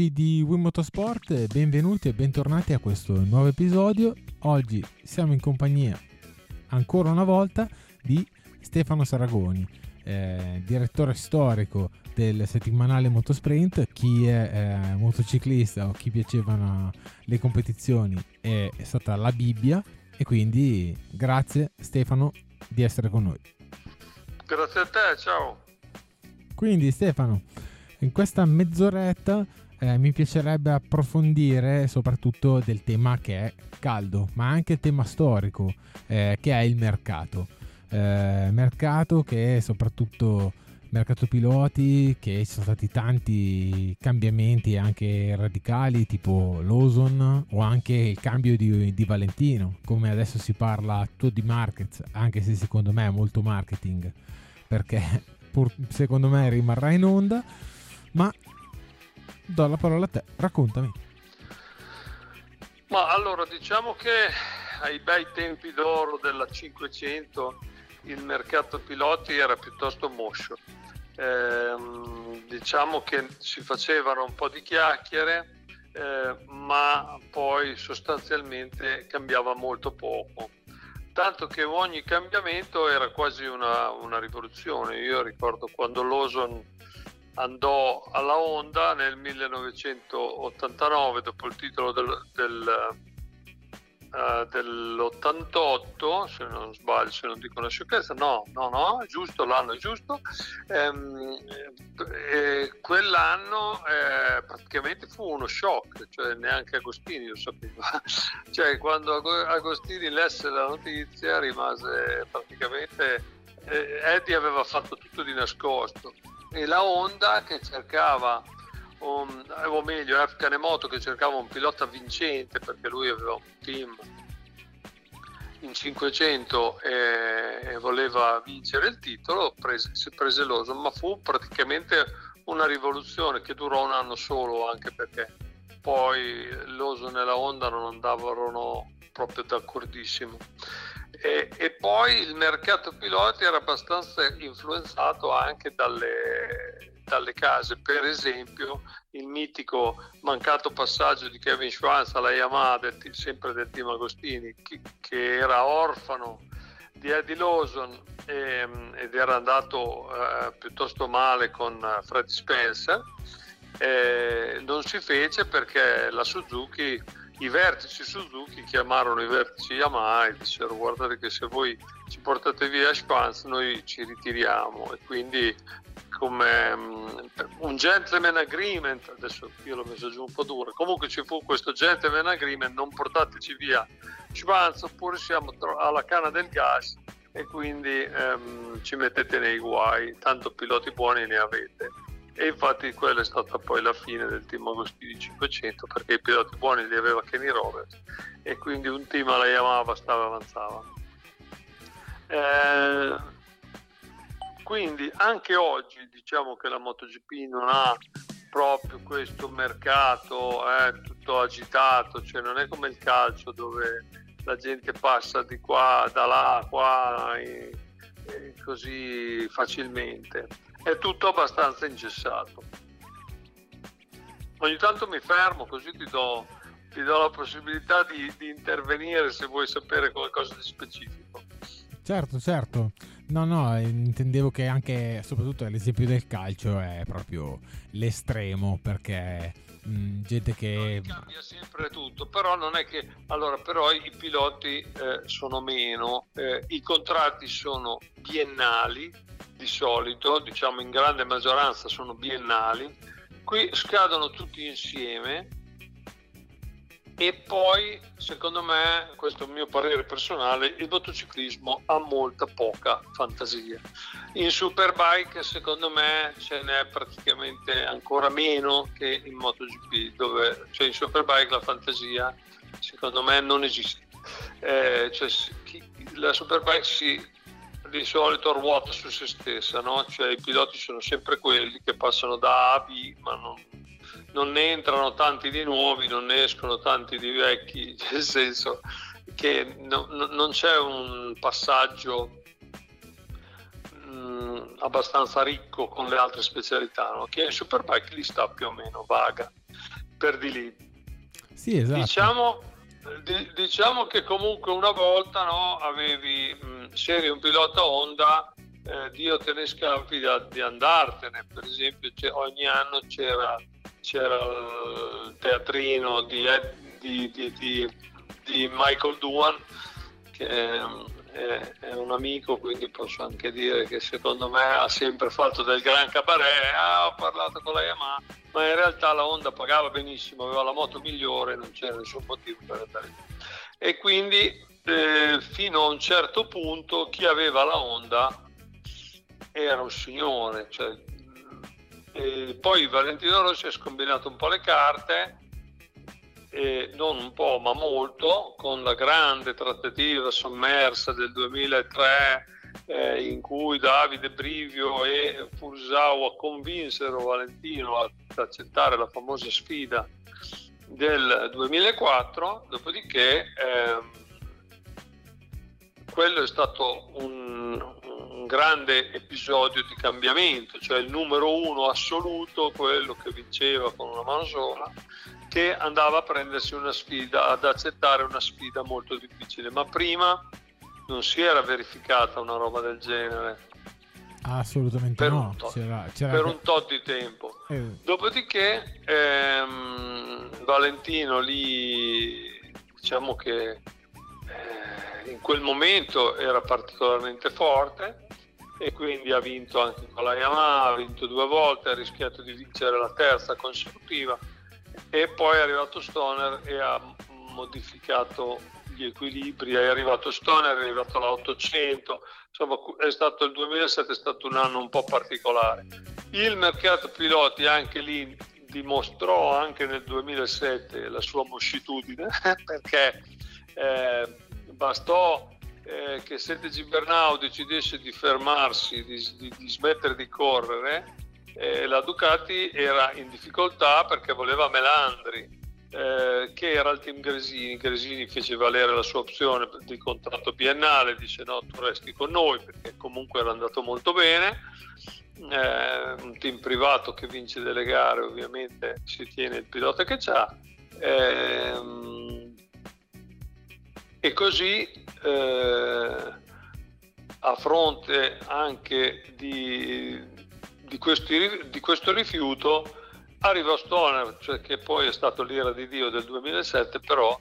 amici di Wii Motorsport, benvenuti e bentornati a questo nuovo episodio. Oggi siamo in compagnia ancora una volta di Stefano Saragoni, eh, direttore storico del settimanale Motosprint. Chi è eh, motociclista o chi piacevano le competizioni è, è stata la Bibbia e quindi grazie Stefano di essere con noi. Grazie a te, ciao. Quindi Stefano, in questa mezz'oretta eh, mi piacerebbe approfondire soprattutto del tema che è caldo, ma anche il tema storico eh, che è il mercato. Eh, mercato che è soprattutto mercato piloti, che ci sono stati tanti cambiamenti anche radicali, tipo l'Ozon o anche il cambio di, di Valentino, come adesso si parla tutto di markets, anche se secondo me è molto marketing, perché pur, secondo me rimarrà in onda ma do la parola a te, raccontami. Ma allora diciamo che ai bei tempi d'oro della 500 il mercato piloti era piuttosto moscio. Eh, diciamo che si facevano un po' di chiacchiere, eh, ma poi sostanzialmente cambiava molto poco. Tanto che ogni cambiamento era quasi una, una rivoluzione. Io ricordo quando l'Oson andò alla Honda nel 1989 dopo il titolo del, del, uh, dell'88 se non sbaglio se non dico una sciocchezza. No no no giusto l'anno è giusto. Ehm, e quell'anno eh, praticamente fu uno shock cioè neanche Agostini lo sapeva. Cioè quando Agostini lesse la notizia rimase praticamente eh, Eddie aveva fatto tutto di nascosto e la Honda che cercava un, o meglio F Canemoto che cercava un pilota vincente perché lui aveva un team in 500 e, e voleva vincere il titolo prese, si prese l'Oso ma fu praticamente una rivoluzione che durò un anno solo anche perché poi l'Oso e la Honda non andavano proprio d'accordissimo e, e, poi il mercato piloti era abbastanza influenzato anche dalle, dalle, case, per esempio il mitico mancato passaggio di Kevin Schwanz alla Yamaha, del, sempre del team Agostini, che, che era orfano di Eddie Lawson e, ed era andato eh, piuttosto male con Fred Spencer. Eh, non si fece perché la Suzuki i vertici Suzuki chiamarono i vertici Yamaha e dissero guardate che se voi ci portate via Schwanz noi ci ritiriamo e quindi come um, un gentleman agreement adesso io l'ho messo giù un po' duro comunque ci fu questo gentleman agreement non portateci via Schwanz oppure siamo alla canna del gas e quindi um, ci mettete nei guai tanto piloti buoni ne avete e infatti quella è stata poi la fine del team Agostini 500 perché i piloti buoni li aveva Kenny Roberts e quindi un team alla Yamaha bastava avanzava eh, quindi anche oggi diciamo che la MotoGP non ha proprio questo mercato eh, tutto agitato cioè non è come il calcio dove la gente passa di qua da là qua e, e così facilmente è tutto abbastanza ingessato. Ogni tanto mi fermo così ti do, ti do la possibilità di, di, intervenire se vuoi sapere qualcosa di specifico. Certo, certo. No, no, intendevo che anche, soprattutto l'esempio del calcio è proprio l'estremo perché mh, gente che... No, cambia sempre tutto, però non è che... Allora, però i piloti eh, sono meno, eh, i contratti sono biennali, di solito, diciamo in grande maggioranza sono biennali, qui scadono tutti insieme e poi secondo me, questo è il mio parere personale, il motociclismo ha molta poca fantasia. In Superbike secondo me ce n'è praticamente ancora meno che in MotoGP, dove cioè in Superbike la fantasia secondo me non esiste. Eh, cioè, la Superbike si di solito ruota su se stessa, no? cioè i piloti sono sempre quelli che passano da A a B, ma non, non ne entrano tanti di nuovi, non ne escono tanti di vecchi, nel senso che no, no, non c'è un passaggio mh, mm, abbastanza ricco con le altre specialità, no? che in Superbike li sta più o meno vaga. per di lì. Sì, esatto. Diciamo, di, diciamo che comunque una volta no, avevi, mh, se eri un pilota Honda, eh, Dio te ne scampi di, di andartene. Per esempio, ogni anno c'era, c'era, il teatrino di, di, di Michael Duan, che è, un amico, quindi posso anche dire che secondo me ha sempre fatto del gran cabaret. Ah, ho parlato con la Yamaha, ma in realtà la Honda pagava benissimo, aveva la moto migliore, non c'era nessun motivo per andare lì. E quindi eh, fino a un certo punto chi aveva la Honda era un signore. Cioè, poi Valentino Rossi ha scombinato un po' le carte eh, non un po' ma molto, con la grande trattativa sommersa del 2003 eh, in cui Davide Brivio e Fursawa convinsero Valentino ad accettare la famosa sfida del 2004, dopodiché ehm, quello è stato un, un, grande episodio di cambiamento, cioè il numero uno assoluto, quello che vinceva con una mano sola, che andava a prendersi una sfida, ad accettare una sfida molto difficile, ma prima non si era verificata una roba del genere. Assolutamente per no, un tot, c'era, c'era per un tot di tempo. Eh. Dopodiché ehm, Valentino lì diciamo che eh, in quel momento era particolarmente forte e quindi ha vinto anche con la Yamaha, ha vinto due volte, ha rischiato di vincere la terza consecutiva e poi è arrivato Stoner e ha modificato gli equilibri, è arrivato Stoner, è arrivato la 800, insomma è stato, il 2007 è stato un anno un po' particolare. Il mercato piloti anche lì dimostrò anche nel 2007 la sua moscitudine perché eh, bastò eh, che Sete Gibernau decidesse di fermarsi, di, di, di smettere di correre eh, la Ducati era in difficoltà perché voleva Melandri, eh, che era il team Gresini. Gresini fece valere la sua opzione di contratto biennale, dice no, tu resti con noi perché comunque era andato molto bene. Eh, un team privato che vince delle gare ovviamente si tiene il pilota che c'ha. Eh, e così eh, a fronte anche di, di, questi, di questo rifiuto arrivò Stoner, cioè che poi è stato l'ira di Dio del 2007, però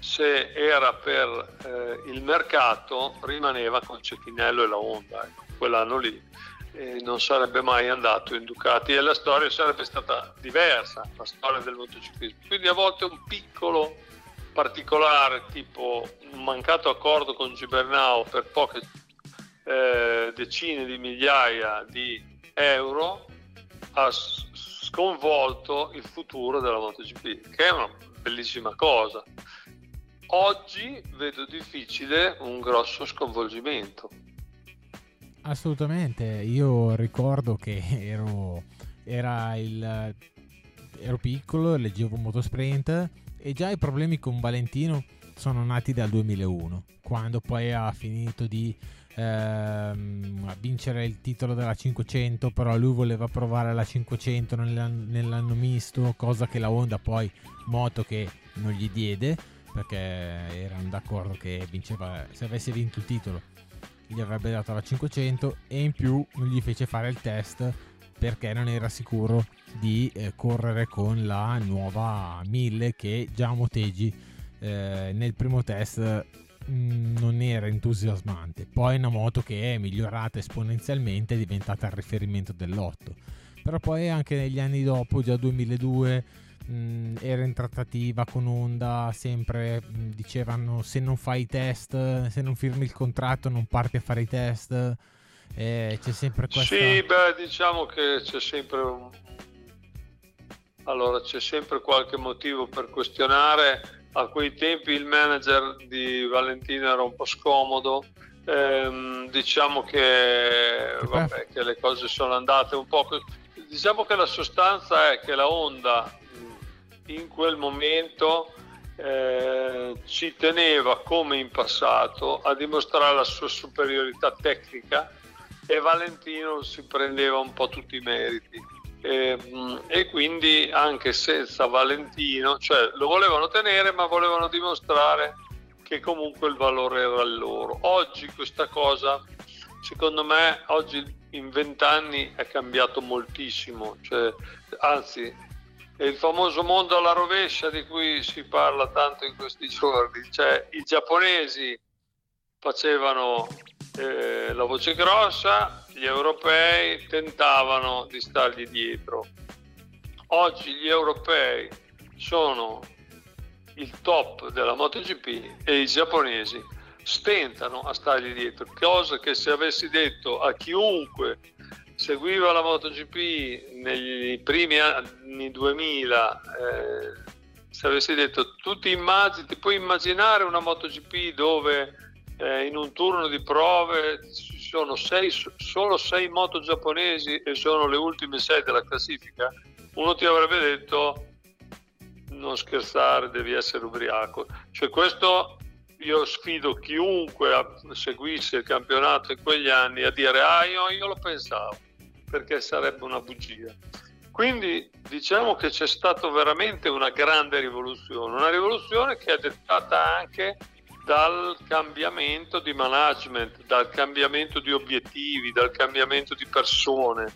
se era per eh, il mercato rimaneva con Cecchinello e la Honda, ecco, quell'anno lì e non sarebbe mai andato in Ducati e la storia sarebbe stata diversa, la storia del motociclismo. Quindi a volte un piccolo particolare tipo un mancato accordo con Gibernau per poche eh, decine di migliaia di euro ha sconvolto il futuro della MotoGP, che è una bellissima cosa. Oggi vedo difficile un grosso sconvolgimento. Assolutamente, io ricordo che ero, il, ero piccolo, leggevo Motosprint e già i problemi con Valentino sono nati dal 2001, quando poi ha finito di ehm, a vincere il titolo della 500, però lui voleva provare la 500 nell'anno, nell'anno misto, cosa che la Honda poi moto che non gli diede perché erano d'accordo che vinceva, se avesse vinto il titolo gli avrebbe dato la 500 e in più non gli fece fare il test perché non era sicuro di eh, correre con la nuova 1000 che già Motegi eh, nel primo test Mm, non era entusiasmante. Poi è una moto che è migliorata esponenzialmente, è diventata il riferimento dell'otto. Però poi anche negli anni dopo, già 2002, mh, mm, era in trattativa con Honda, sempre mh, mm, dicevano se non fai i test, se non firmi il contratto non parti a fare i test. Eh, c'è sempre questa... Sì, beh, diciamo che c'è sempre un... Allora, c'è sempre qualche motivo per questionare a quei tempi il manager di Valentino era un po' scomodo. Ehm, diciamo che, vabbè, che, le cose sono andate un po'. Diciamo che la sostanza è che la Honda in quel momento eh, ci teneva come in passato a dimostrare la sua superiorità tecnica e Valentino si prendeva un po' tutti i meriti. E e, quindi anche senza Valentino, cioè lo volevano tenere ma volevano dimostrare che comunque il valore era loro. Oggi questa cosa, secondo me, oggi in vent'anni è cambiato moltissimo, cioè, anzi il famoso mondo alla rovescia di cui si parla tanto in questi giorni, cioè i giapponesi facevano eh, la voce grossa, gli europei tentavano di stargli dietro. Oggi gli europei sono il top della MotoGP e i giapponesi stentano a stargli dietro, cosa che se avessi detto a chiunque seguiva la MotoGP negli primi anni 2000, eh, se avessi detto tu ti, immagini, ti puoi immaginare una MotoGP dove eh, in un turno di prove ci sono sei, solo sei moto giapponesi e sono le ultime sei della classifica, uno ti avrebbe detto non scherzare, devi essere ubriaco. Cioè questo io sfido chiunque seguisse il campionato in quegli anni a dire ah io, io lo pensavo, perché sarebbe una bugia. Quindi diciamo che c'è stata veramente una grande rivoluzione, una rivoluzione che è dettata anche dal cambiamento di management, dal cambiamento di obiettivi, dal cambiamento di persone,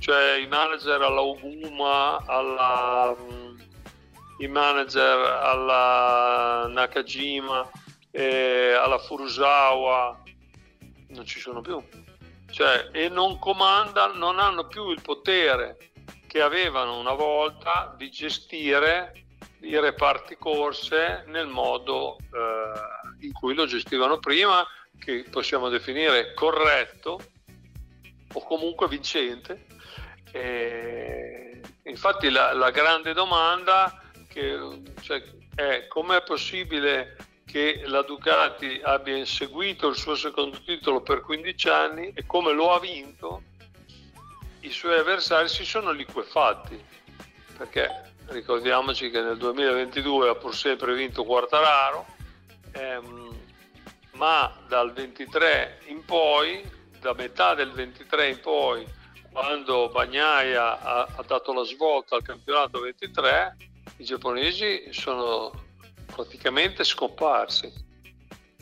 cioè i manager alla Oguma, alla, mm, i manager alla Nakajima, eh, alla Furusawa, non ci sono più. Cioè, e non comandano, non hanno più il potere che avevano una volta di gestire i reparti corse nel modo eh, in cui lo gestivano prima, che possiamo definire corretto o comunque vincente. E infatti la, la, grande domanda che, cioè, è come è possibile che la Ducati abbia inseguito il suo secondo titolo per 15 anni e come lo ha vinto, i suoi avversari si sono liquefatti perché ricordiamoci che nel 2022 ha pur sempre vinto Quartararo, ehm, ma dal 23 in poi, da metà del 23 in poi, quando Bagnaia ha, ha dato la svolta al campionato 23, i giapponesi sono praticamente scomparsi.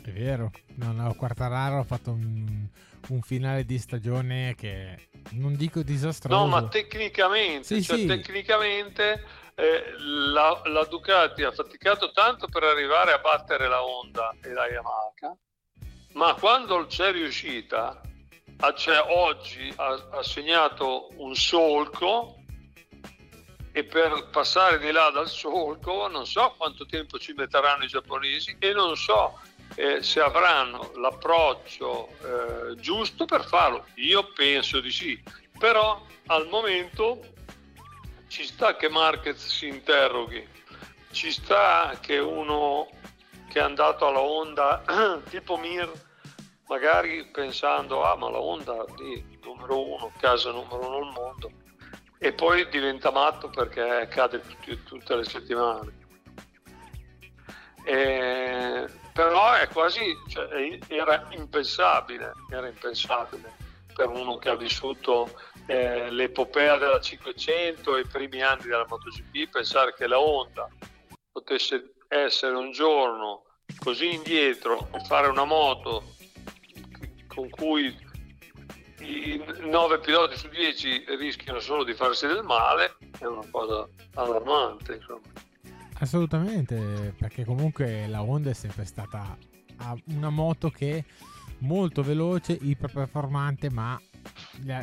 È vero, no, no, Quartararo ha fatto un, un finale di stagione che non dico disastroso. No, ma tecnicamente, sì, cioè, sì. tecnicamente eh, la, la, Ducati ha faticato tanto per arrivare a battere la Honda e la Yamaha, ma quando c'è riuscita, cioè oggi ha, ha segnato un solco e per passare di là dal solco non so quanto tempo ci metteranno i giapponesi e non so eh, se avranno l'approccio eh, giusto per farlo. Io penso di sì, però al momento ci sta che Marquez si interroghi, ci sta che uno che è andato alla Honda tipo Mir, magari pensando, ah ma la Honda lì, numero uno, casa numero uno al mondo, e poi diventa matto perché cade tutti, tutte le settimane. E, però è quasi, cioè, era impensabile, era impensabile per uno che ha vissuto eh, l'epopea della 500 e i primi anni della MotoGP, pensare che la Honda potesse essere un giorno così indietro e fare una moto con cui i 9 piloti su 10 rischiano solo di farsi del male è una cosa allarmante insomma. assolutamente perché comunque la Honda è sempre stata una moto che è molto veloce iperperformante ma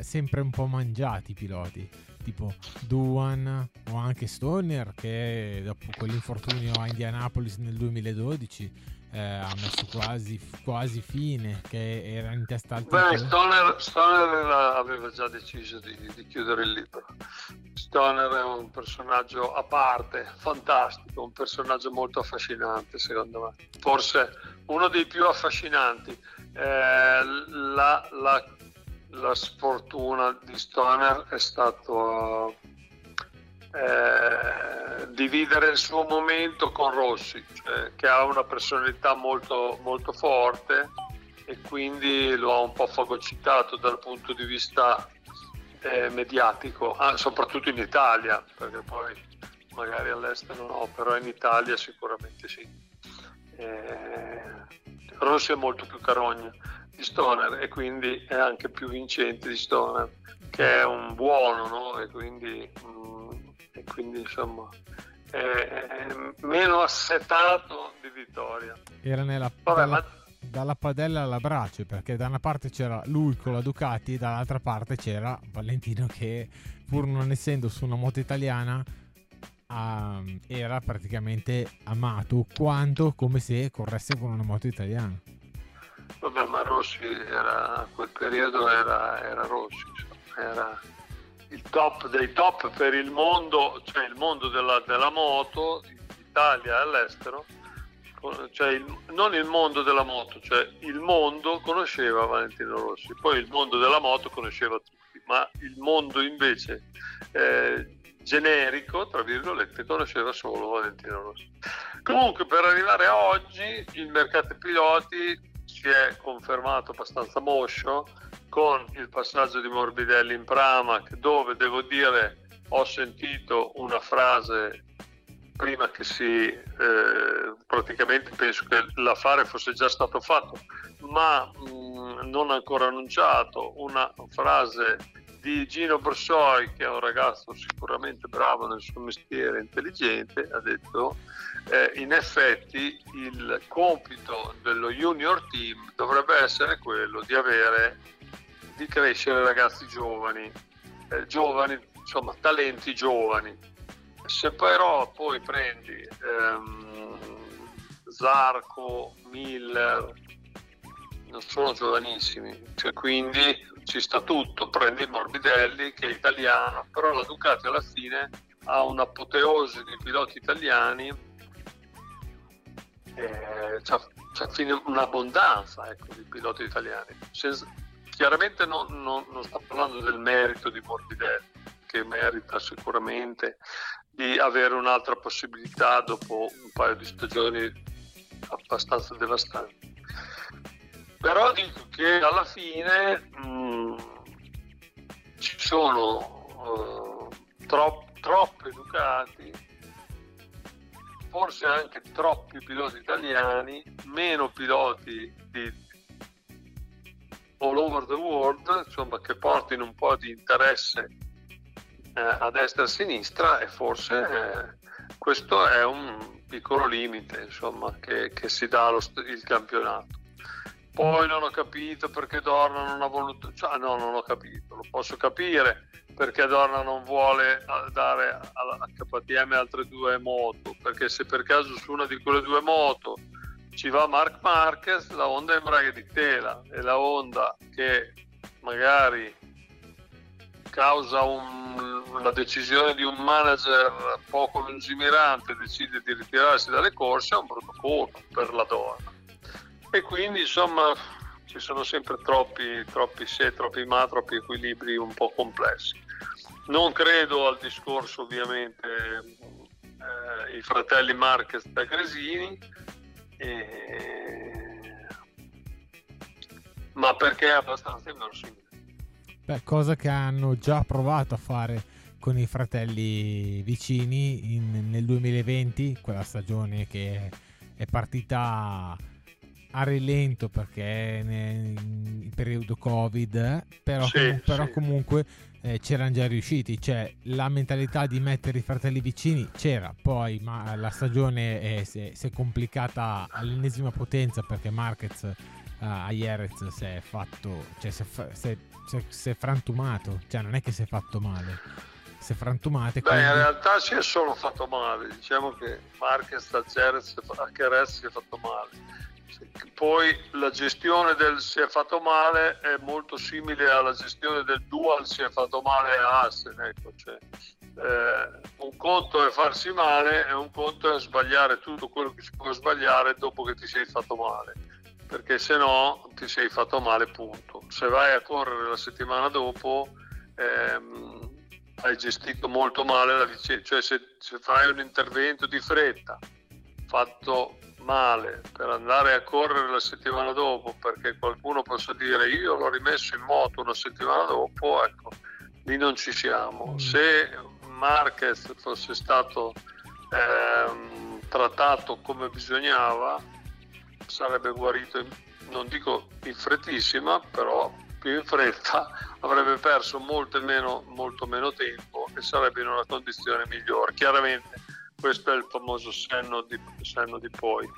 sempre un po' mangiati i piloti, tipo Duan o anche Stoner che dopo quell'infortunio a Indianapolis nel 2012 eh, ha messo quasi, quasi, fine, che era in testa al Beh, Stoner, Stoner aveva già deciso di, di, chiudere il libro. Stoner è un personaggio a parte, fantastico, un personaggio molto affascinante secondo me, forse uno dei più affascinanti. Eh, la, la la sfortuna di Stoner è stato eh, dividere il suo momento con Rossi, cioè, che ha una personalità molto, molto forte e quindi lo ha un po' fagocitato dal punto di vista eh, mediatico, ah, soprattutto in Italia, perché poi magari all'estero no, però in Italia sicuramente sì. Eh, Rossi è molto più carogna di Stoner e quindi è anche più vincente di Stoner, che è un buono, no? E quindi, mm, e quindi insomma è, è meno assetato di Vittoria. Era nella... Vabbè, dalla... ma dalla padella alla brace perché da una parte c'era lui con la Ducati e dall'altra parte c'era Valentino che pur non essendo su una moto italiana um, era praticamente amato quanto come se corresse con una moto italiana vabbè ma Rossi era quel periodo era, era Rossi era il top dei top per il mondo cioè il mondo della, della moto in Italia e all'estero cioè il, non il mondo della moto, cioè il mondo conosceva Valentino Rossi, poi il mondo della moto conosceva tutti, ma il mondo invece eh, generico, tra virgolette, conosceva solo Valentino Rossi. Comunque per arrivare a oggi il mercato piloti si è confermato abbastanza moscio con il passaggio di Morbidelli in Pramac dove devo dire ho sentito una frase prima che si eh, praticamente penso che l'affare fosse già stato fatto, ma mh, mm, non ancora annunciato, una frase di Gino Borsoi, che è un ragazzo sicuramente bravo nel suo mestiere, intelligente, ha detto eh, in effetti il compito dello junior team dovrebbe essere quello di avere, di crescere ragazzi giovani, eh, giovani, insomma talenti giovani. Se però poi prendi ehm, Zarco, Miller, non sono giovanissimi, cioè, quindi ci sta tutto, prendi Morbidelli che è italiano, però la Ducati alla fine ha un'apoteosi di piloti italiani, eh, c'ha, c'ha un'abbondanza ecco, di piloti italiani. Senza, chiaramente non, non, non sto parlando del merito di Morbidelli, che merita sicuramente di avere un'altra possibilità dopo un paio di stagioni abbastanza devastanti. Però dico che alla fine mh, mm, ci sono uh, tro- troppo educati, forse anche troppi piloti italiani, meno piloti di all over the world, insomma, che portino un po' di interesse eh, a destra e a sinistra e forse eh, questo è un piccolo limite insomma, che, che si dà allo il campionato. Poi non ho capito perché Dorna non ha voluto, cioè no, non ho capito, lo posso capire perché Dorna non vuole eh, dare a KTM altre due moto, perché se per caso su una di quelle due moto ci va Mark Marquez, la Honda è in braghe di tela e la Honda che magari causa un, la decisione di un manager poco lungimirante decide di ritirarsi dalle corse è un brutto colpo per la donna e quindi insomma ci sono sempre troppi, troppi se, troppi ma, troppi equilibri un po' complessi. Non credo al discorso ovviamente eh, i fratelli Marquez da Gresini, eh, ma perché è abbastanza inverosimile. Beh, cosa che hanno già provato a fare con i fratelli vicini in, nel 2020, quella stagione che è partita a rilento perché in periodo covid però, sì, com- però sì. comunque eh, c'erano già riusciti cioè la mentalità di mettere i fratelli vicini c'era poi ma la stagione è, si, è, si è complicata all'ennesima potenza perché Marquez uh, a Jerez si è fatto cioè si è, si è si è frantumato, cioè non è che si è fatto male, si è frantumato. Beh, quindi... in realtà si è solo fatto male, diciamo che Marquez a Jerez si è fatto male. Poi la gestione del si è fatto male è molto simile alla gestione del dual si è fatto male a Assen. Ecco, cioè, eh, un conto è farsi male e un conto è sbagliare tutto quello che si può sbagliare dopo che ti sei fatto male perché se no ti sei fatto male punto. Se vai a correre la settimana dopo ehm, hai gestito molto male la licenza, cioè se, se fai un intervento di fretta fatto male per andare a correre la settimana dopo perché qualcuno possa dire io l'ho rimesso in moto una settimana dopo, ecco, lì non ci siamo. Mm. Se Marquez fosse stato ehm, trattato come bisognava, sarebbe guarito, non dico in frettissima, però più in fretta, avrebbe perso molto meno, molto meno tempo e sarebbe in una condizione migliore. Chiaramente questo è il famoso senno di, senno di poi.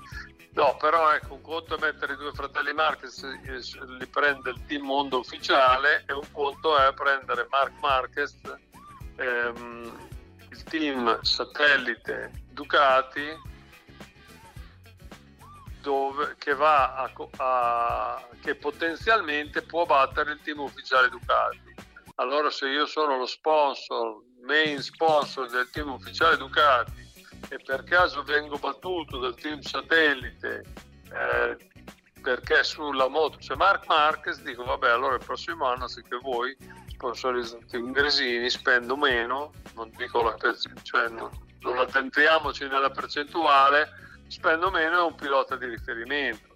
No, però ecco, un conto è mettere i due fratelli Marquez, li prende il team mondo ufficiale e un conto è prendere Mark Marquez, ehm, il team satellite Ducati, dove, che, a, a, che potenzialmente può battere il team ufficiale Ducati. Allora se io sono lo sponsor, main sponsor del team ufficiale Ducati e per caso vengo battuto dal team satellite eh, perché sulla moto c'è Mark Marquez, dico vabbè allora il prossimo anno che voi sponsorizzate ingresini spendo meno, non dico la cioè non, non attentriamoci nella percentuale, spendo meno è un pilota di riferimento.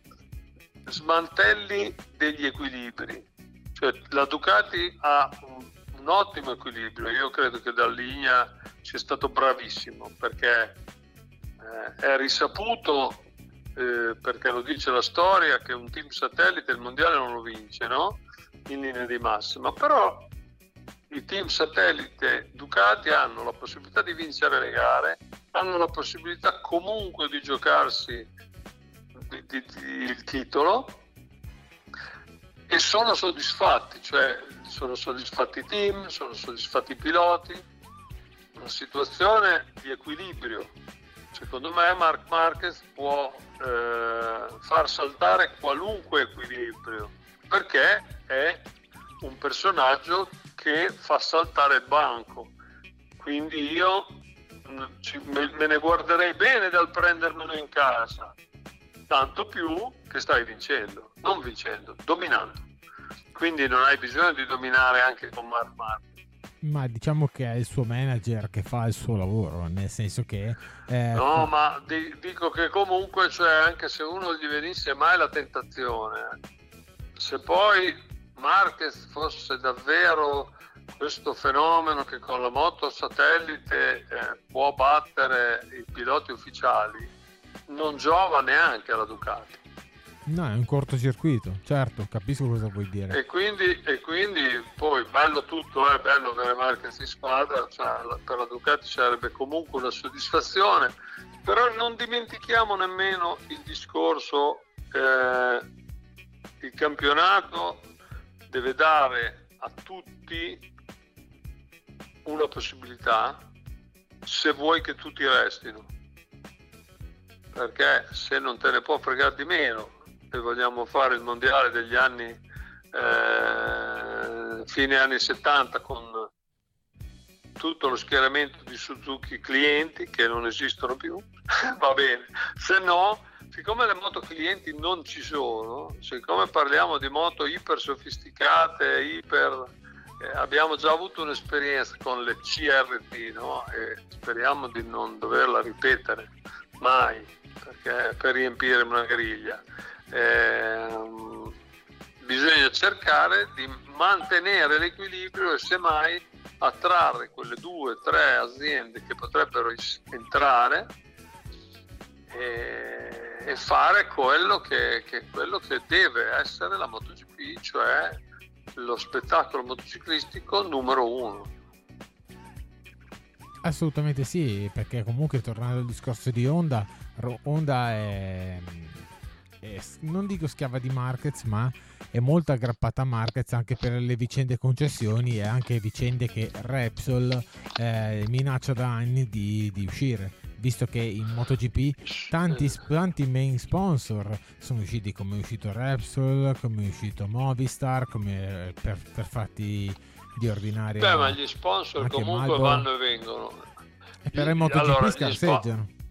Smantelli degli equilibri, cioè la Ducati ha un, un ottimo equilibrio, io credo che da linea sia stato bravissimo perché eh, è risaputo, eh, perché lo dice la storia, che un team satellite il mondiale non lo vince, no? In linea di massima, però i team satellite Ducati hanno la possibilità di vincere le gare, hanno la possibilità comunque di giocarsi di, di, di, il titolo e sono soddisfatti, cioè sono soddisfatti i team, sono soddisfatti i piloti, una situazione di equilibrio. Secondo me Mark Marquez può eh, far saltare qualunque equilibrio perché è un personaggio che fa saltare il banco. Quindi io mm, me ne guarderei bene dal prendermelo in casa, tanto più che stai vincendo, non vincendo, dominando. Quindi non hai bisogno di dominare anche con Mark Marquez ma diciamo che è il suo manager che fa il suo lavoro, nel senso che... Eh, no, ma di, dico che comunque, cioè, anche se uno gli venisse mai la tentazione, se poi Marquez fosse davvero questo fenomeno che con la moto satellite eh, può battere i piloti ufficiali, non giova neanche alla Ducati. No, è un cortocircuito, certo, capisco cosa vuoi dire. E quindi, e quindi poi bello tutto, è eh, bello avere Marquez in squadra, cioè, per la Ducati sarebbe comunque una soddisfazione, però non dimentichiamo nemmeno il discorso, eh, il campionato deve dare a tutti una possibilità se vuoi che tutti restino perché se non te ne può fregare di meno se vogliamo fare il mondiale degli anni eh, fine anni 70 con tutto lo schieramento di Suzuki clienti che non esistono più, va bene, se no, siccome le moto clienti non ci sono, siccome parliamo di moto iper sofisticate, iper, eh, abbiamo già avuto un'esperienza con le CRT no? e speriamo di non doverla ripetere mai perché per riempire una griglia eh, bisogna cercare di mantenere l'equilibrio e semmai attrarre quelle due o tre aziende che potrebbero entrare e, e fare quello che, che, quello che deve essere la MotoGP, cioè lo spettacolo motociclistico numero uno. Assolutamente sì, perché comunque tornando al discorso di Honda, Honda è è, non dico schiava di Marquez, ma è molto aggrappata a Marquez anche per le vicende concessioni e anche vicende che Repsol eh, minaccia da anni di, di uscire visto che in MotoGP tanti, tanti, main sponsor sono usciti come è uscito Repsol, come è uscito Movistar, come eh, per, per fatti di ordinaria. Beh, ma gli sponsor comunque Malbo. vanno e vengono. E per il MotoGP allora, scarseggiano. Gli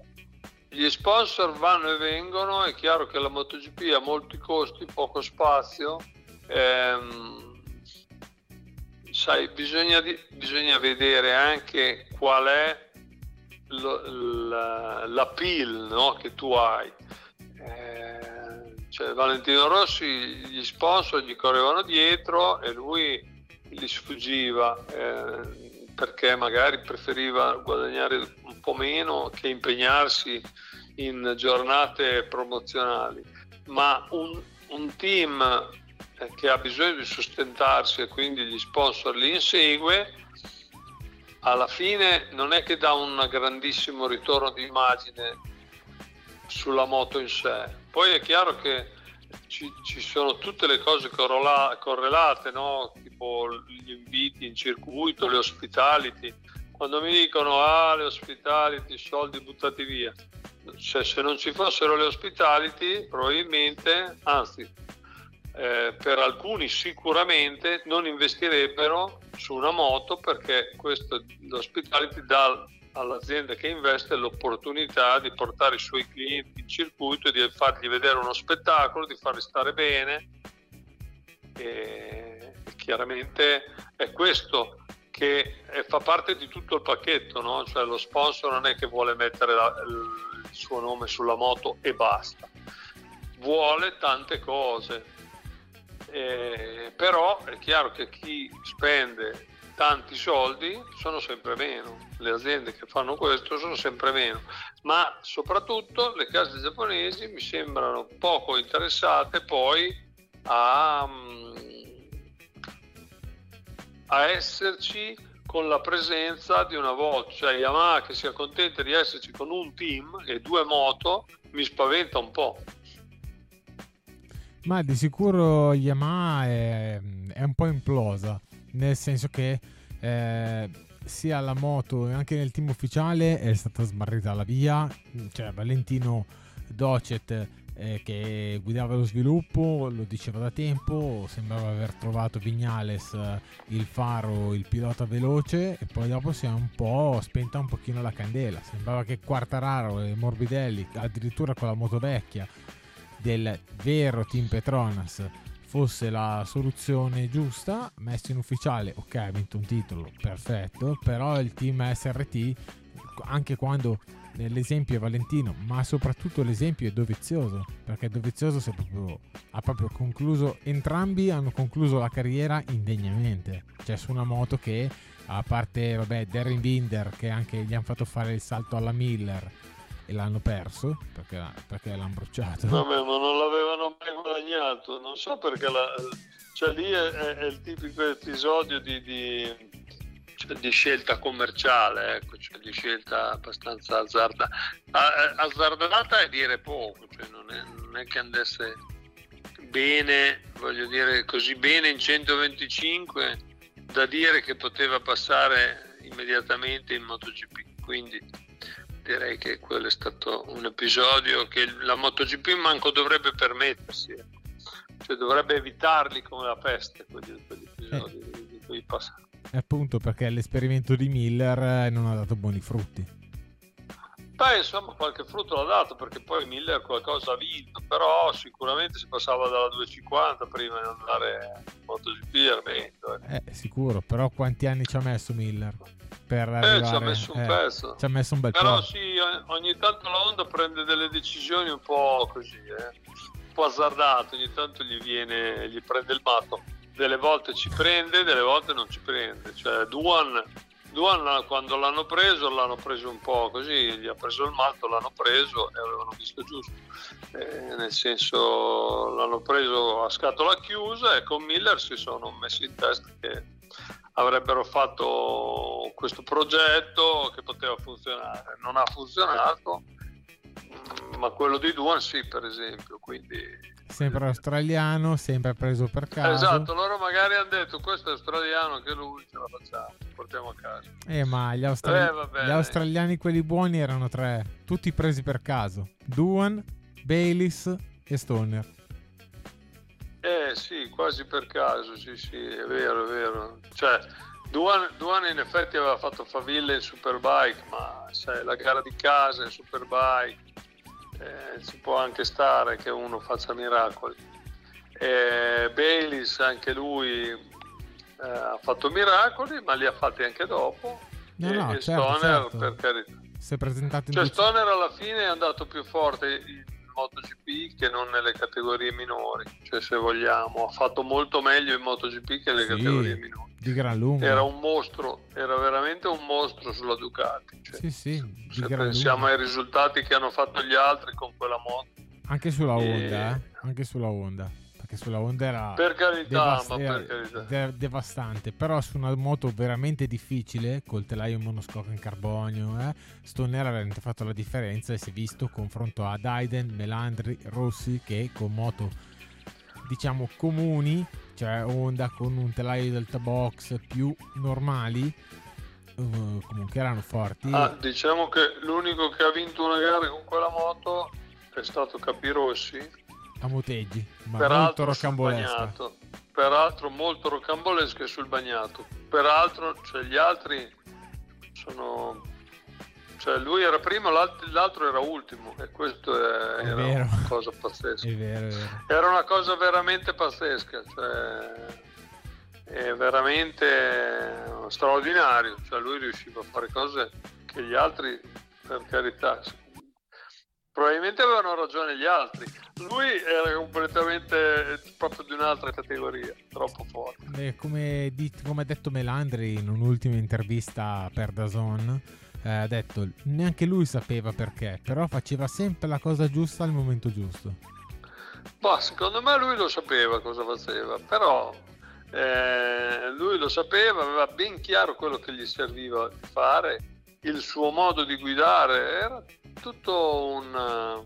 sponsor vanno e vengono, è chiaro che la MotoGP ha molti costi, poco spazio. Ehm, sai, bisogna, bisogna, vedere anche qual è l'appeal no, che tu hai. Eh, cioè, Valentino Rossi, gli sponsor gli correvano dietro e lui gli sfuggiva eh, perché magari preferiva guadagnare un po' meno che impegnarsi in giornate promozionali, ma un, un team eh, che ha bisogno di sostentarsi e quindi gli sponsor li insegue, alla fine non è che dà un grandissimo ritorno di immagine sulla moto in sé. Poi è chiaro che ci, ci sono tutte le cose corrola, correlate, no? tipo gli inviti in circuito, le hospitality. Quando mi dicono ah le hospitality, soldi buttati via, cioè, se non ci fossero le hospitality probabilmente, anzi eh, per alcuni sicuramente non investirebbero su una moto perché questo, l'hospitality dà all'azienda che investe l'opportunità di portare i suoi clienti in circuito di fargli vedere uno spettacolo, di farli stare bene. E chiaramente è questo che fa parte di tutto il pacchetto, no? cioè lo sponsor non è che vuole mettere la, il suo nome sulla moto e basta, vuole tante cose. Eh, però è chiaro che chi spende tanti soldi sono sempre meno, le aziende che fanno questo sono sempre meno, ma soprattutto le case giapponesi mi sembrano poco interessate poi a, mm, a esserci con la presenza di una volta, cioè Yamaha che si accontenta di esserci con un team e due moto mi spaventa un po'. Ma di sicuro Yamaha è, è un po' implosa nel senso che eh, sia la moto e anche nel team ufficiale è stata smarrita la via, cioè Valentino Docet eh, che guidava lo sviluppo lo diceva da tempo, sembrava aver trovato Vignales eh, il faro, il pilota veloce e poi dopo si è un po' spenta un pochino la candela, sembrava che Quartararo e Morbidelli addirittura con la moto vecchia del vero team Petronas fosse la soluzione giusta, messo in ufficiale, ok, ha vinto un titolo, perfetto, però il team SRT, anche quando l'esempio è Valentino, ma soprattutto l'esempio è Dovizioso, perché Dovizioso proprio, ha proprio concluso, entrambi hanno concluso la carriera indegnamente, cioè su una moto che, a parte, vabbè, Darren Binder, che anche gli hanno fatto fare il salto alla Miller, e l'hanno perso perché, perché l'hanno bruciato. Vabbè, ma non guadagnato, non so perché la, cioè lì è, è, il tipico episodio di, di, cioè di scelta commerciale, ecco, cioè di scelta abbastanza azzardata. Azzardata è dire poco, cioè non, è, non è che andasse bene, voglio dire così bene in 125 da dire che poteva passare immediatamente in MotoGP. Quindi direi che quello è stato un episodio che la MotoGP manco dovrebbe permettersi, ecco. Cioè dovrebbe evitarli come la peste quegli, quegli episodi eh. di cui passa. Appunto perché l'esperimento di Miller non ha dato buoni frutti. Beh, insomma, qualche frutto l'ha dato perché poi Miller qualcosa ha vinto, però sicuramente si passava dalla 250 prima di andare in MotoGP Armento. Eh. eh, sicuro, però quanti anni ci ha messo Miller? Per arrivare... Eh, ci ha messo un eh, pezzo. Ci ha messo un bel però po'. sì, ogni tanto la Honda prende delle decisioni un po' così, eh? Po' azzardate, ogni tanto gli viene, gli prende il matto. Delle volte ci prende, delle volte non ci prende. Cioè, Duan Duan quando l'hanno preso l'hanno preso un po' così, gli ha preso il malto, l'hanno preso e avevano visto giusto, eh, nel senso l'hanno preso a scatola chiusa e con Miller si sono messi in testa che avrebbero fatto questo progetto che poteva funzionare. Non ha funzionato, ma quello di Duan sì per esempio, quindi sempre australiano, sempre preso per caso. Esatto, loro magari hanno detto questo è australiano, che lui ce la facciamo, portiamo a casa. Eh, ma gli, austra- eh, gli australiani, quelli buoni, erano tre, tutti presi per caso. Duan, Baylis e Stoner. Eh sì, quasi per caso, sì sì, è vero, è vero. Cioè, Duan, Duan in effetti aveva fatto faville in Superbike, ma sai, la gara di casa in Superbike eh, ci può anche stare che uno faccia miracoli. Eh, Baylis anche lui eh, ha fatto miracoli, ma li ha fatti anche dopo. No, e, no, e certo, Stoner certo. per carità. Si è presentato in cioè, Stoner alla fine è andato più forte in MotoGP che non nelle categorie minori, cioè se vogliamo, ha fatto molto meglio in MotoGP che nelle sì, categorie minori. Di gran lunga. Era un mostro, era veramente un mostro sulla Ducati. Cioè, sì, sì, se pensiamo lunga. ai risultati che hanno fatto gli altri con quella moto. Anche sulla Honda, e... eh? Anche sulla Honda perché sulla Honda era, per carità, devast- ma per carità. De- devastante, però su una moto veramente difficile, col telaio monoscocco in carbonio, eh, Stone ha veramente fatto la differenza e si è visto confronto ad Aiden, Melandri, Rossi che con moto diciamo comuni, cioè Honda con un telaio Delta Box più normali, uh, comunque erano forti. Ah, diciamo che l'unico che ha vinto una gara con quella moto è stato Capirossi a Moteggi, ma peraltro molto rocambolesca. Peraltro molto rocambolesca sul bagnato. Peraltro cioè, gli altri sono... Cioè lui era primo, l'altro era ultimo e questo è, è era vero. una cosa pazzesca. È vero, è vero. Era una cosa veramente pazzesca, cioè, è veramente straordinario. Cioè lui riusciva a fare cose che gli altri, per carità, probabilmente avevano ragione gli altri. Lui era completamente proprio di un'altra categoria, troppo forte. Beh, come, come, ha detto Melandri in un'ultima intervista per Dazon, eh, detto neanche lui sapeva perché, però faceva sempre la cosa giusta al momento giusto. Bah, secondo me lui lo sapeva cosa faceva, però eh, lui lo sapeva, aveva ben chiaro quello che gli serviva fare, il suo modo di guidare era tutto un...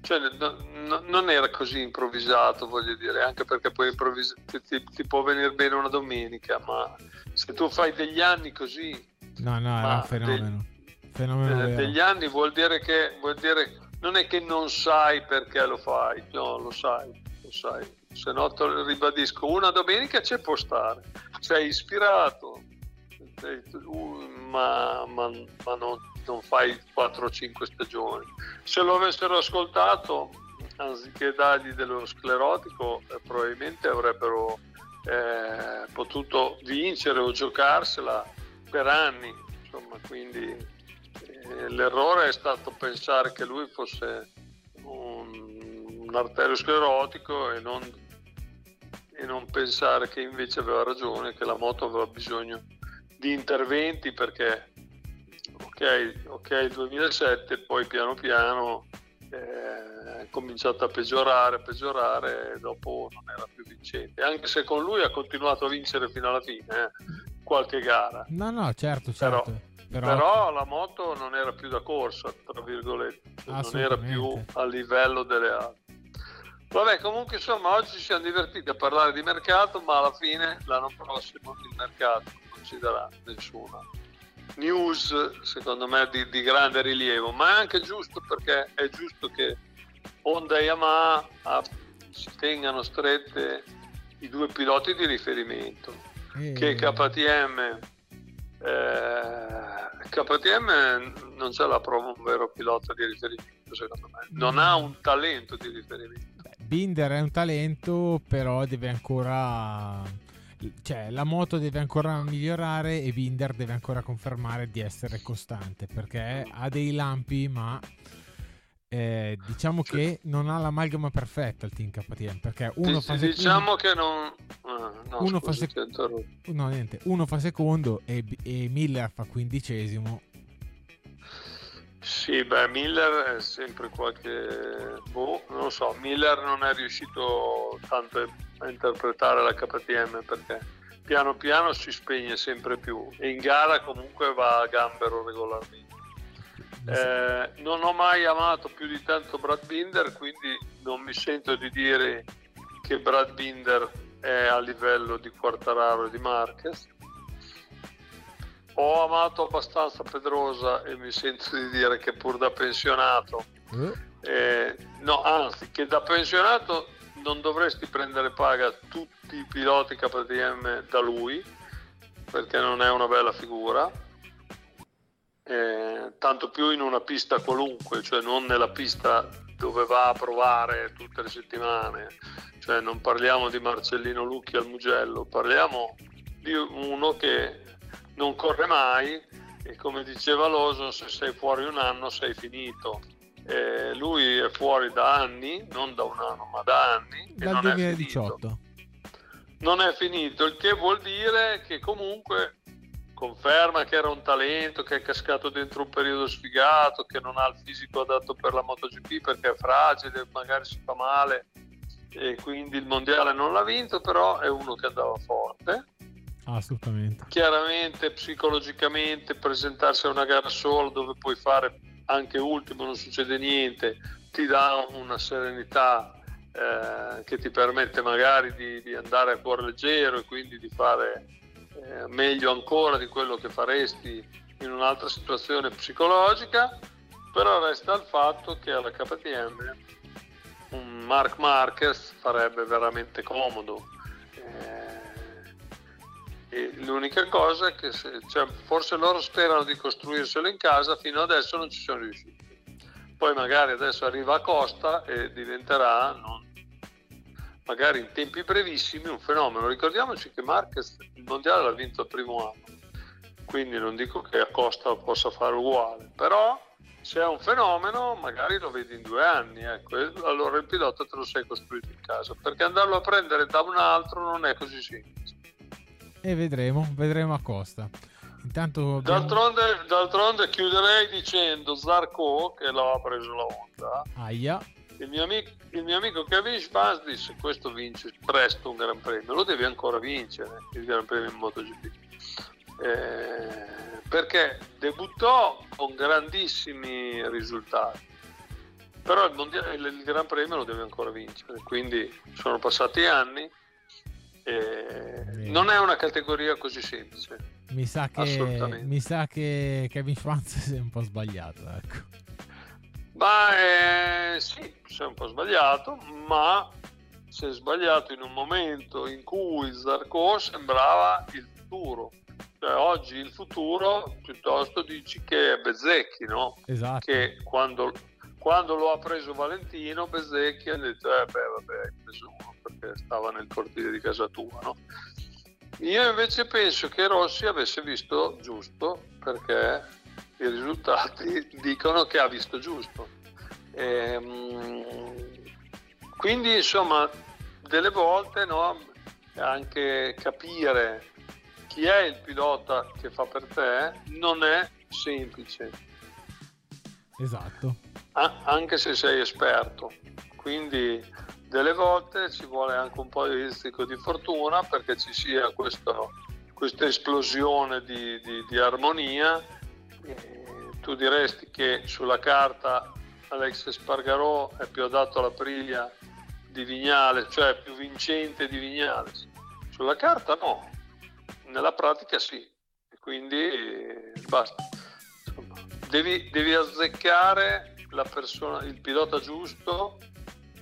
Cioè, no, no, non era così improvvisato, voglio dire, anche perché poi improvvis- ti, ti, ti, può venire bene una domenica, ma se tu fai degli anni così... No, no, è un fenomeno. De, fenomeno eh, degli anni vuol dire che... Vuol dire, non è che non sai perché lo fai, no, lo sai, lo sai. Se no, te lo ribadisco, una domenica ci può stare, sei ispirato, uh, ma, ma, ma non non fai 4-5 stagioni. Se lo avessero ascoltato, anziché dargli dello sclerotico, eh, probabilmente avrebbero eh, potuto vincere o giocarsela per anni. Insomma, quindi eh, l'errore è stato pensare che lui fosse un, un arteriosclerotico e non, e non pensare che invece aveva ragione, che la moto aveva bisogno di interventi perché ok, ok il 2007, poi piano piano eh, è cominciato a peggiorare, a peggiorare e dopo non era più vincente, anche se con lui ha continuato a vincere fino alla fine, eh, qualche gara. No, no, certo, certo. Però, però... però la moto non era più da corsa, tra virgolette, non era più a livello delle altre. Vabbè, comunque insomma oggi ci siamo divertiti a parlare di mercato, ma alla fine l'anno prossimo il mercato non ci darà nessuna news secondo me di, di, grande rilievo, ma è anche giusto perché è giusto che Honda e Yamaha ah, si tengano strette i due piloti di riferimento, che KTM, eh, KTM non ce l'ha proprio un vero pilota di riferimento secondo me, non ha un talento di riferimento. Binder è un talento, però deve ancora cioè, la moto deve ancora migliorare e Binder deve ancora confermare di essere costante perché ha dei lampi, ma eh, diciamo che non ha l'amalgama perfetta il team KTM perché uno fa secondo diciamo che non ah, no, uno, scusi, fa sec- no, niente, uno fa secondo e, e Miller fa quindicesimo. Sì, beh, Miller è sempre qualche... Boh, non lo so, Miller non è riuscito tanto a interpretare la KTM perché piano piano si spegne sempre più. E in gara comunque va a gambero regolarmente. Eh, non ho mai amato più di tanto Brad Binder, quindi non mi sento di dire che Brad Binder è a livello di Quartararo e di Marquez ho amato abbastanza Pedrosa e mi sento di dire che pur da pensionato, eh? Eh, no, anzi, che da pensionato non dovresti prendere paga tutti i piloti KTM da lui, perché non è una bella figura. Eh, tanto più in una pista qualunque, cioè non nella pista dove va a provare tutte le settimane, cioè non parliamo di Marcellino Lucchi al Mugello, parliamo di uno che non corre mai e come diceva Lawson se sei fuori un anno sei finito. Eh, lui è fuori da anni, non da un anno ma da anni. Dal 2018. non è finito, il che vuol dire che comunque conferma che era un talento, che è cascato dentro un periodo sfigato, che non ha il fisico adatto per la MotoGP perché è fragile, magari si fa male e quindi il mondiale non l'ha vinto, però è uno che andava forte. Assolutamente. Chiaramente psicologicamente presentarsi a una gara sola dove puoi fare anche ultimo, non succede niente, ti dà una serenità eh, che ti permette magari di, di, andare a cuore leggero e quindi di fare eh, meglio ancora di quello che faresti in un'altra situazione psicologica, però resta il fatto che alla KTM Mark Marquez farebbe veramente comodo. Eh, l'unica cosa è che se, cioè, forse loro sperano di costruirselo in casa, fino adesso non ci sono riusciti. Poi magari adesso arriva a Costa e diventerà, non, magari in tempi brevissimi, un fenomeno. Ricordiamoci che Marquez il mondiale l'ha vinto il primo anno, quindi non dico che a Costa possa fare uguale, però se è un fenomeno magari lo vedi in due anni, ecco, allora il pilota te lo sei costruito in casa, perché andarlo a prendere da un altro non è così semplice. E vedremo, vedremo a Costa. Intanto abbiamo... d'altronde, d'altronde, chiuderei dicendo Zarco che l'ha preso la onda. Aia. Il mio amico, il mio amico Kevin Schwanz disse questo vince presto un Gran Premio, lo devi ancora vincere il Gran Premio in MotoGP. Eh, perché debuttò con grandissimi risultati, però il, mondiale, il Gran Premio lo deve ancora vincere, quindi sono passati anni non è una categoria così semplice. Mi sa che, mi sa che Kevin si è un po' sbagliato. Ecco. Ma eh, sì, si è un po' sbagliato, ma si è sbagliato in un momento in cui Zarco sembrava il futuro oggi il futuro piuttosto dici che è Bezzecchi, no? Esatto. Che quando, quando lo ha preso Valentino, Bezzecchi ha detto, eh beh, vabbè, hai preso uno perché stava nel cortile di casa tua, no? Io invece penso che Rossi avesse visto giusto perché i risultati dicono che ha visto giusto. E, ehm, quindi insomma delle volte no, anche capire chi è il pilota che fa per te non è semplice. Esatto. A- anche se sei esperto. Quindi delle volte ci vuole anche un po' di rizzico di fortuna perché ci sia questo, questa esplosione di, di, di armonia. E tu diresti che sulla carta Alex Spargarò è più adatto alla priglia di Vignale, cioè più vincente di Vignale. Sulla carta no, nella pratica sì, quindi basta. Insomma, devi, devi azzeccare la persona, il pilota giusto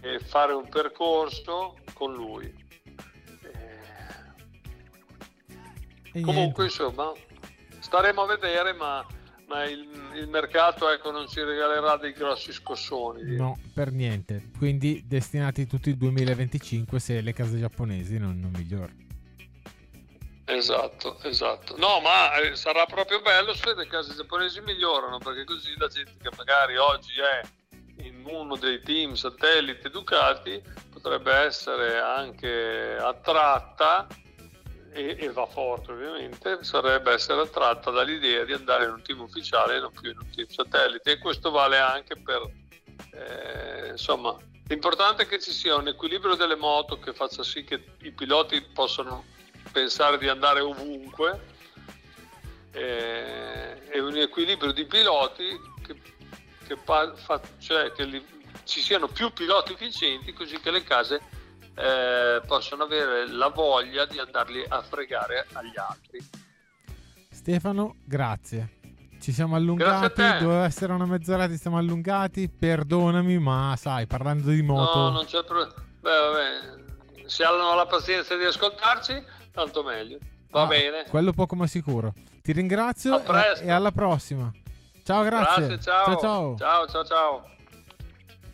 e fare un percorso con lui. E... Comunque, insomma, staremo a vedere, ma, ma il, il, mercato ecco, non ci regalerà dei grossi scossoni. No, per niente. Quindi destinati tutti il 2025 se le case giapponesi non, non migliorano. Esatto, esatto. No, ma eh, sarà proprio bello se le case giapponesi migliorano, perché così la gente che magari oggi è in uno dei team satellite Ducati potrebbe essere anche attratta e, e, va forte ovviamente, sarebbe essere attratta dall'idea di andare in un team ufficiale e non più in un team satellite e questo vale anche per, eh, insomma, l'importante è che ci sia un equilibrio delle moto che faccia sì che i piloti possano pensare di andare ovunque eh, e un equilibrio di piloti che, che, fa, cioè che li, ci siano più piloti vincenti così che le case eh, possano avere la voglia di andarli a fregare agli altri. Stefano, grazie. Ci siamo allungati, doveva essere una mezz'ora, ti siamo allungati, perdonami, ma sai, parlando di moto... No, non c'è problema. Se hanno la pazienza di ascoltarci, tanto meglio. Va ah, bene. Quello poco ma sicuro. Ti ringrazio e, alla prossima. Ciao, grazie. Grazie, ciao. Ciao, ciao. ciao, ciao. ciao.